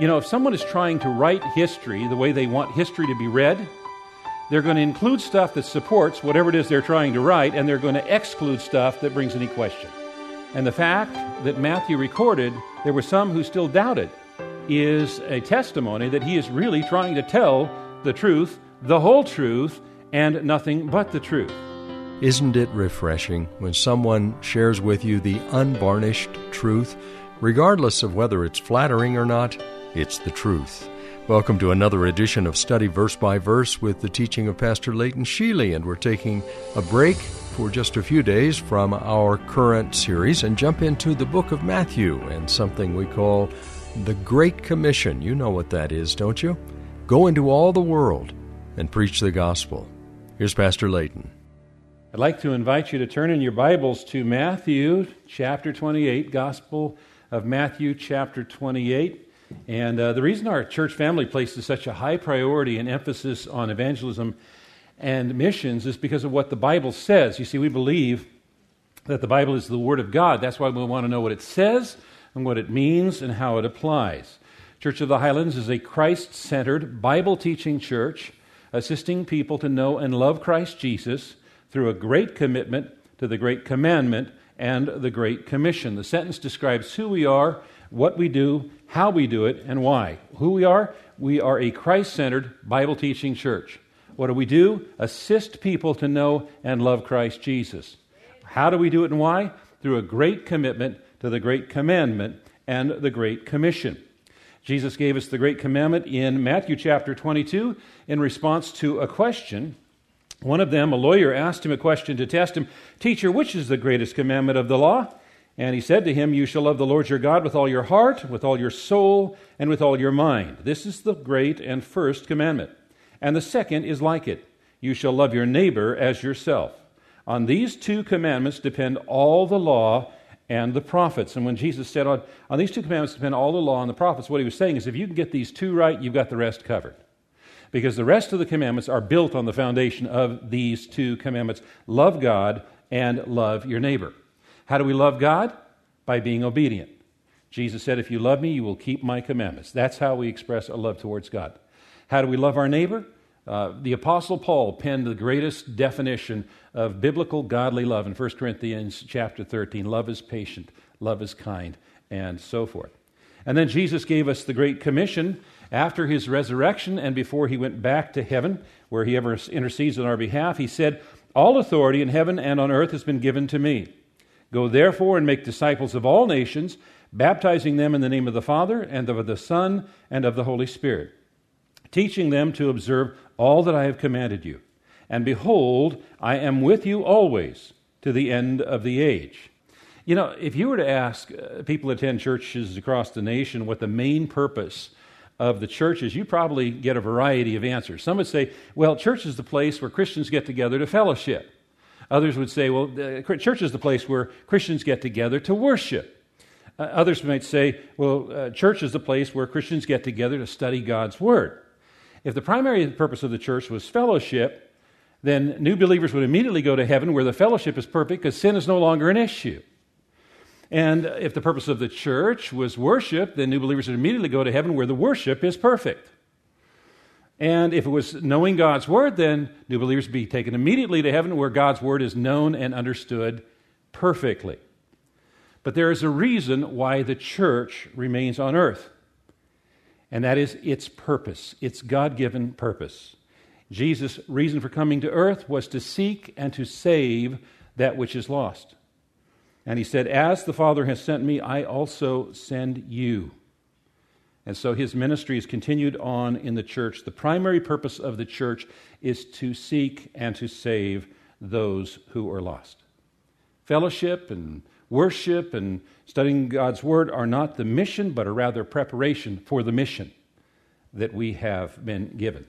You know, if someone is trying to write history the way they want history to be read, they're going to include stuff that supports whatever it is they're trying to write, and they're going to exclude stuff that brings any question. And the fact that Matthew recorded, there were some who still doubted, is a testimony that he is really trying to tell the truth, the whole truth, and nothing but the truth. Isn't it refreshing when someone shares with you the unvarnished truth? Regardless of whether it's flattering or not, it's the truth. Welcome to another edition of Study Verse by Verse with the teaching of Pastor Leighton Sheely, and we're taking a break for just a few days from our current series and jump into the book of Matthew and something we call the Great Commission. You know what that is, don't you? Go into all the world and preach the gospel. Here's Pastor Leighton. I'd like to invite you to turn in your Bibles to Matthew chapter 28, Gospel of Matthew chapter 28. And uh, the reason our church family places such a high priority and emphasis on evangelism and missions is because of what the Bible says. You see, we believe that the Bible is the Word of God. That's why we want to know what it says and what it means and how it applies. Church of the Highlands is a Christ centered, Bible teaching church assisting people to know and love Christ Jesus through a great commitment to the great commandment and the great commission. The sentence describes who we are, what we do, how we do it, and why. Who we are? We are a Christ centered, Bible teaching church. What do we do? Assist people to know and love Christ Jesus. How do we do it and why? Through a great commitment to the great commandment and the great commission. Jesus gave us the great commandment in Matthew chapter 22 in response to a question. One of them, a lawyer, asked him a question to test him Teacher, which is the greatest commandment of the law? And he said to him, You shall love the Lord your God with all your heart, with all your soul, and with all your mind. This is the great and first commandment. And the second is like it You shall love your neighbor as yourself. On these two commandments depend all the law and the prophets. And when Jesus said, on, on these two commandments depend all the law and the prophets, what he was saying is if you can get these two right, you've got the rest covered. Because the rest of the commandments are built on the foundation of these two commandments love God and love your neighbor. How do we love God? By being obedient. Jesus said, If you love me, you will keep my commandments. That's how we express a love towards God. How do we love our neighbor? Uh, the Apostle Paul penned the greatest definition of biblical godly love in 1 Corinthians chapter 13. Love is patient, love is kind, and so forth. And then Jesus gave us the Great Commission after his resurrection and before he went back to heaven, where he ever intercedes on our behalf. He said, All authority in heaven and on earth has been given to me. Go therefore and make disciples of all nations, baptizing them in the name of the Father, and of the Son, and of the Holy Spirit teaching them to observe all that I have commanded you. And behold, I am with you always to the end of the age. You know, if you were to ask uh, people that attend churches across the nation what the main purpose of the church is, you probably get a variety of answers. Some would say, well, church is the place where Christians get together to fellowship. Others would say, well, church is the place where Christians get together to worship. Uh, others might say, well, uh, church is the place where Christians get together to study God's Word. If the primary purpose of the church was fellowship, then new believers would immediately go to heaven where the fellowship is perfect because sin is no longer an issue. And if the purpose of the church was worship, then new believers would immediately go to heaven where the worship is perfect. And if it was knowing God's word, then new believers would be taken immediately to heaven where God's word is known and understood perfectly. But there is a reason why the church remains on earth and that is its purpose, its God given purpose. Jesus' reason for coming to earth was to seek and to save that which is lost. And he said, As the Father has sent me, I also send you. And so his ministry is continued on in the church. The primary purpose of the church is to seek and to save those who are lost. Fellowship and worship and studying God's Word are not the mission, but are rather preparation for the mission that we have been given.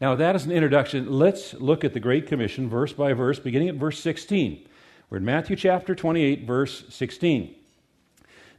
Now, that is an introduction. Let's look at the Great Commission verse by verse, beginning at verse 16. We're in Matthew chapter 28, verse 16.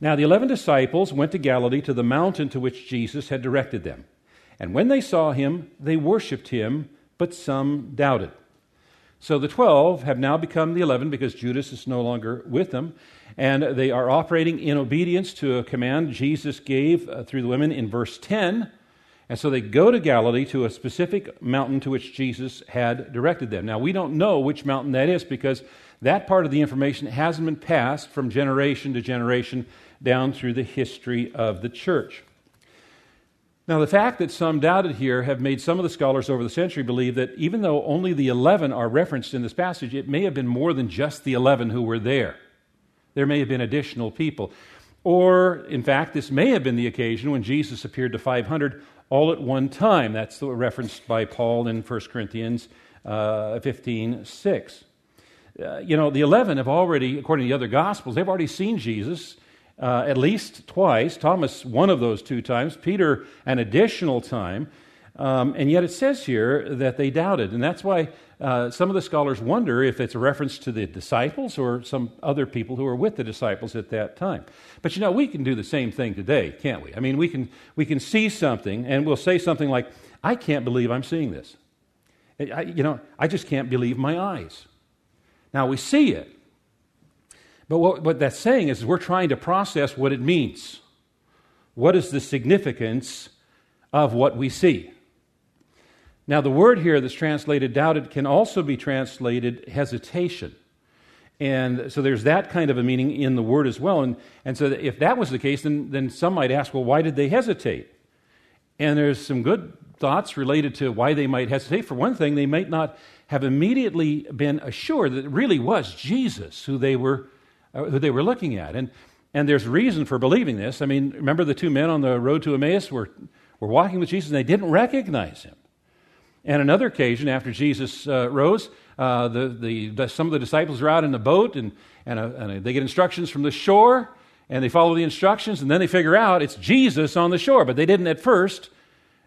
Now, the eleven disciples went to Galilee to the mountain to which Jesus had directed them. And when they saw him, they worshiped him, but some doubted. So the 12 have now become the 11 because Judas is no longer with them. And they are operating in obedience to a command Jesus gave uh, through the women in verse 10. And so they go to Galilee to a specific mountain to which Jesus had directed them. Now, we don't know which mountain that is because that part of the information hasn't been passed from generation to generation down through the history of the church. Now, the fact that some doubted here have made some of the scholars over the century believe that even though only the 11 are referenced in this passage, it may have been more than just the 11 who were there. There may have been additional people. Or, in fact, this may have been the occasion when Jesus appeared to 500 all at one time. That's referenced by Paul in 1 Corinthians uh, 15 6. Uh, you know, the 11 have already, according to the other Gospels, they've already seen Jesus uh, at least twice. Thomas, one of those two times. Peter, an additional time. Um, and yet it says here that they doubted. And that's why uh, some of the scholars wonder if it's a reference to the disciples or some other people who were with the disciples at that time. But you know, we can do the same thing today, can't we? I mean, we can, we can see something and we'll say something like, I can't believe I'm seeing this. I, you know, I just can't believe my eyes. Now we see it. But what, what that's saying is we're trying to process what it means. What is the significance of what we see? Now, the word here that's translated doubted can also be translated hesitation. And so there's that kind of a meaning in the word as well. And, and so if that was the case, then, then some might ask, well, why did they hesitate? And there's some good thoughts related to why they might hesitate. For one thing, they might not have immediately been assured that it really was Jesus who they were, who they were looking at. And, and there's reason for believing this. I mean, remember the two men on the road to Emmaus were, were walking with Jesus and they didn't recognize him. And another occasion, after Jesus uh, rose, uh, the, the, the, some of the disciples are out in the boat and, and, a, and a, they get instructions from the shore and they follow the instructions and then they figure out it's Jesus on the shore, but they didn't at first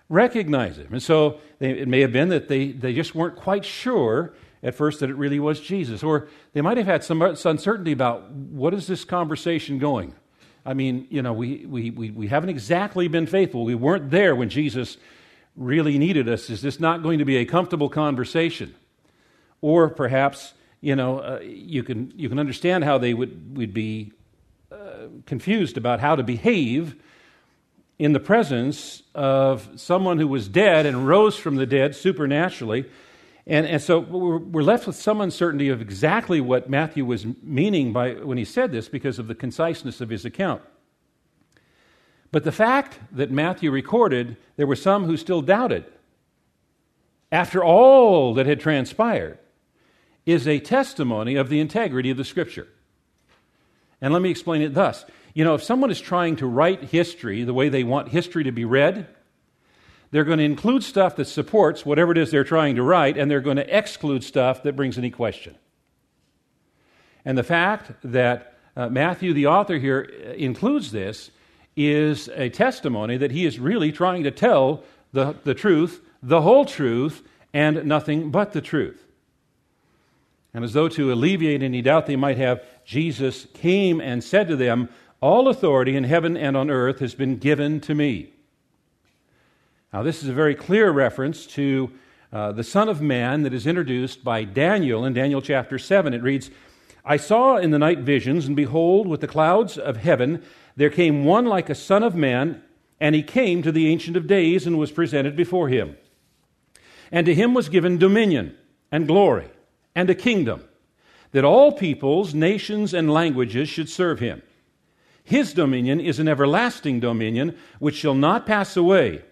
recognize him. And so they, it may have been that they, they just weren't quite sure at first that it really was Jesus. Or they might have had some uncertainty about what is this conversation going? I mean, you know, we, we, we, we haven't exactly been faithful. We weren't there when Jesus really needed us. Is this not going to be a comfortable conversation? Or perhaps, you know, uh, you, can, you can understand how they would, would be uh, confused about how to behave in the presence of someone who was dead and rose from the dead supernaturally. And, and so we're, we're left with some uncertainty of exactly what Matthew was meaning by when he said this because of the conciseness of his account. But the fact that Matthew recorded there were some who still doubted after all that had transpired is a testimony of the integrity of the Scripture. And let me explain it thus. You know, if someone is trying to write history the way they want history to be read, they're going to include stuff that supports whatever it is they're trying to write, and they're going to exclude stuff that brings any question. And the fact that uh, Matthew, the author here, uh, includes this is a testimony that he is really trying to tell the, the truth, the whole truth, and nothing but the truth. And as though to alleviate any doubt they might have, Jesus came and said to them, All authority in heaven and on earth has been given to me. Now, this is a very clear reference to uh, the Son of Man that is introduced by Daniel in Daniel chapter 7. It reads, I saw in the night visions, and behold, with the clouds of heaven, there came one like a son of man, and he came to the Ancient of Days and was presented before him. And to him was given dominion and glory and a kingdom, that all peoples, nations, and languages should serve him. His dominion is an everlasting dominion which shall not pass away,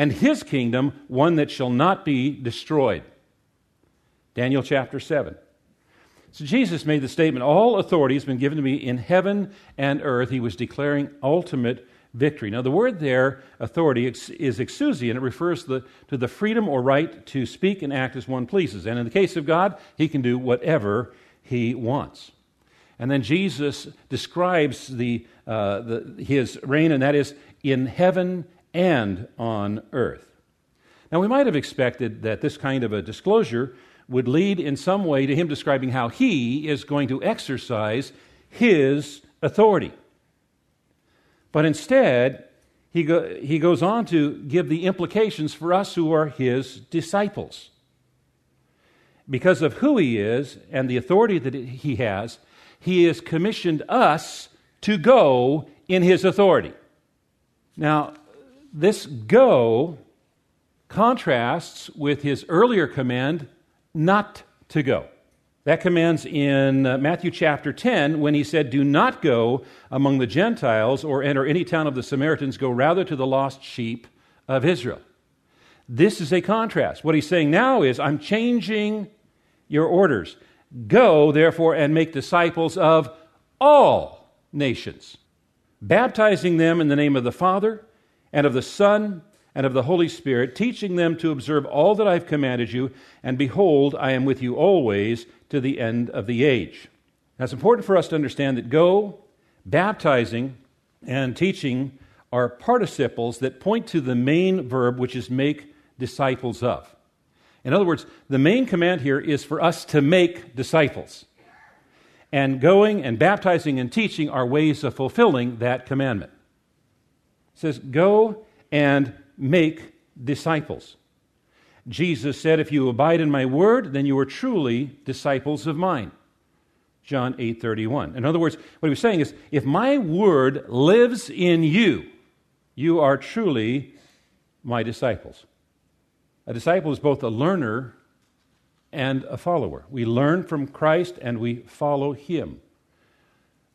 and his kingdom one that shall not be destroyed. Daniel chapter 7. So Jesus made the statement All authority has been given to me in heaven and earth. He was declaring ultimate victory. Now, the word there, authority, is exousia, and it refers to the, to the freedom or right to speak and act as one pleases. And in the case of God, he can do whatever he wants. And then Jesus describes the, uh, the, his reign, and that is in heaven and on earth. Now, we might have expected that this kind of a disclosure would lead in some way to him describing how he is going to exercise his authority. But instead, he, go, he goes on to give the implications for us who are his disciples. Because of who he is and the authority that he has, he has commissioned us to go in his authority. Now, this go contrasts with his earlier command not to go. That commands in uh, Matthew chapter 10 when he said, Do not go among the Gentiles or enter any town of the Samaritans, go rather to the lost sheep of Israel. This is a contrast. What he's saying now is, I'm changing your orders. Go, therefore, and make disciples of all nations, baptizing them in the name of the Father and of the Son and of the Holy Spirit, teaching them to observe all that I've commanded you, and behold, I am with you always to the end of the age. Now, it's important for us to understand that go, baptizing, and teaching are participles that point to the main verb, which is make disciples of. In other words, the main command here is for us to make disciples. And going and baptizing and teaching are ways of fulfilling that commandment. Says, Go and make disciples. Jesus said, If you abide in my word, then you are truly disciples of mine. John 8 31. In other words, what he was saying is, if my word lives in you, you are truly my disciples. A disciple is both a learner and a follower. We learn from Christ and we follow him.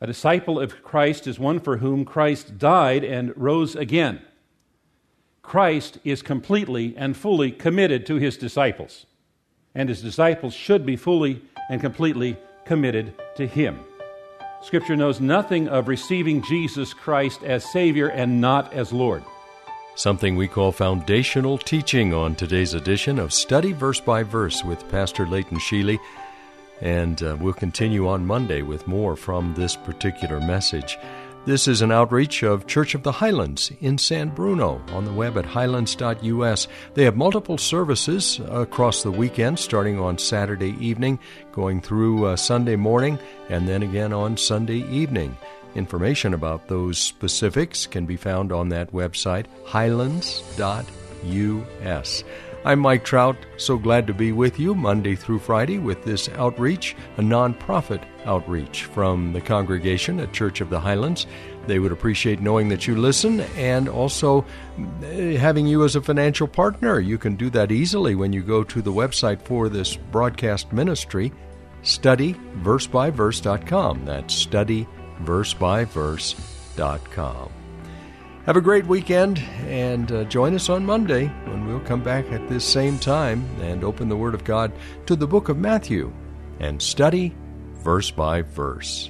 A disciple of Christ is one for whom Christ died and rose again. Christ is completely and fully committed to his disciples, and his disciples should be fully and completely committed to him. Scripture knows nothing of receiving Jesus Christ as Savior and not as Lord. Something we call foundational teaching on today's edition of Study Verse by Verse with Pastor Leighton Sheely. And uh, we'll continue on Monday with more from this particular message. This is an outreach of Church of the Highlands in San Bruno on the web at highlands.us. They have multiple services across the weekend, starting on Saturday evening, going through uh, Sunday morning, and then again on Sunday evening. Information about those specifics can be found on that website, highlands.us. I'm Mike Trout, so glad to be with you Monday through Friday with this outreach, a nonprofit outreach from the congregation at Church of the Highlands. They would appreciate knowing that you listen and also eh, having you as a financial partner. You can do that easily when you go to the website for this broadcast ministry, studyversebyverse.com. That's studyversebyverse.com. Have a great weekend and uh, join us on Monday when we'll come back at this same time and open the Word of God to the book of Matthew and study verse by verse.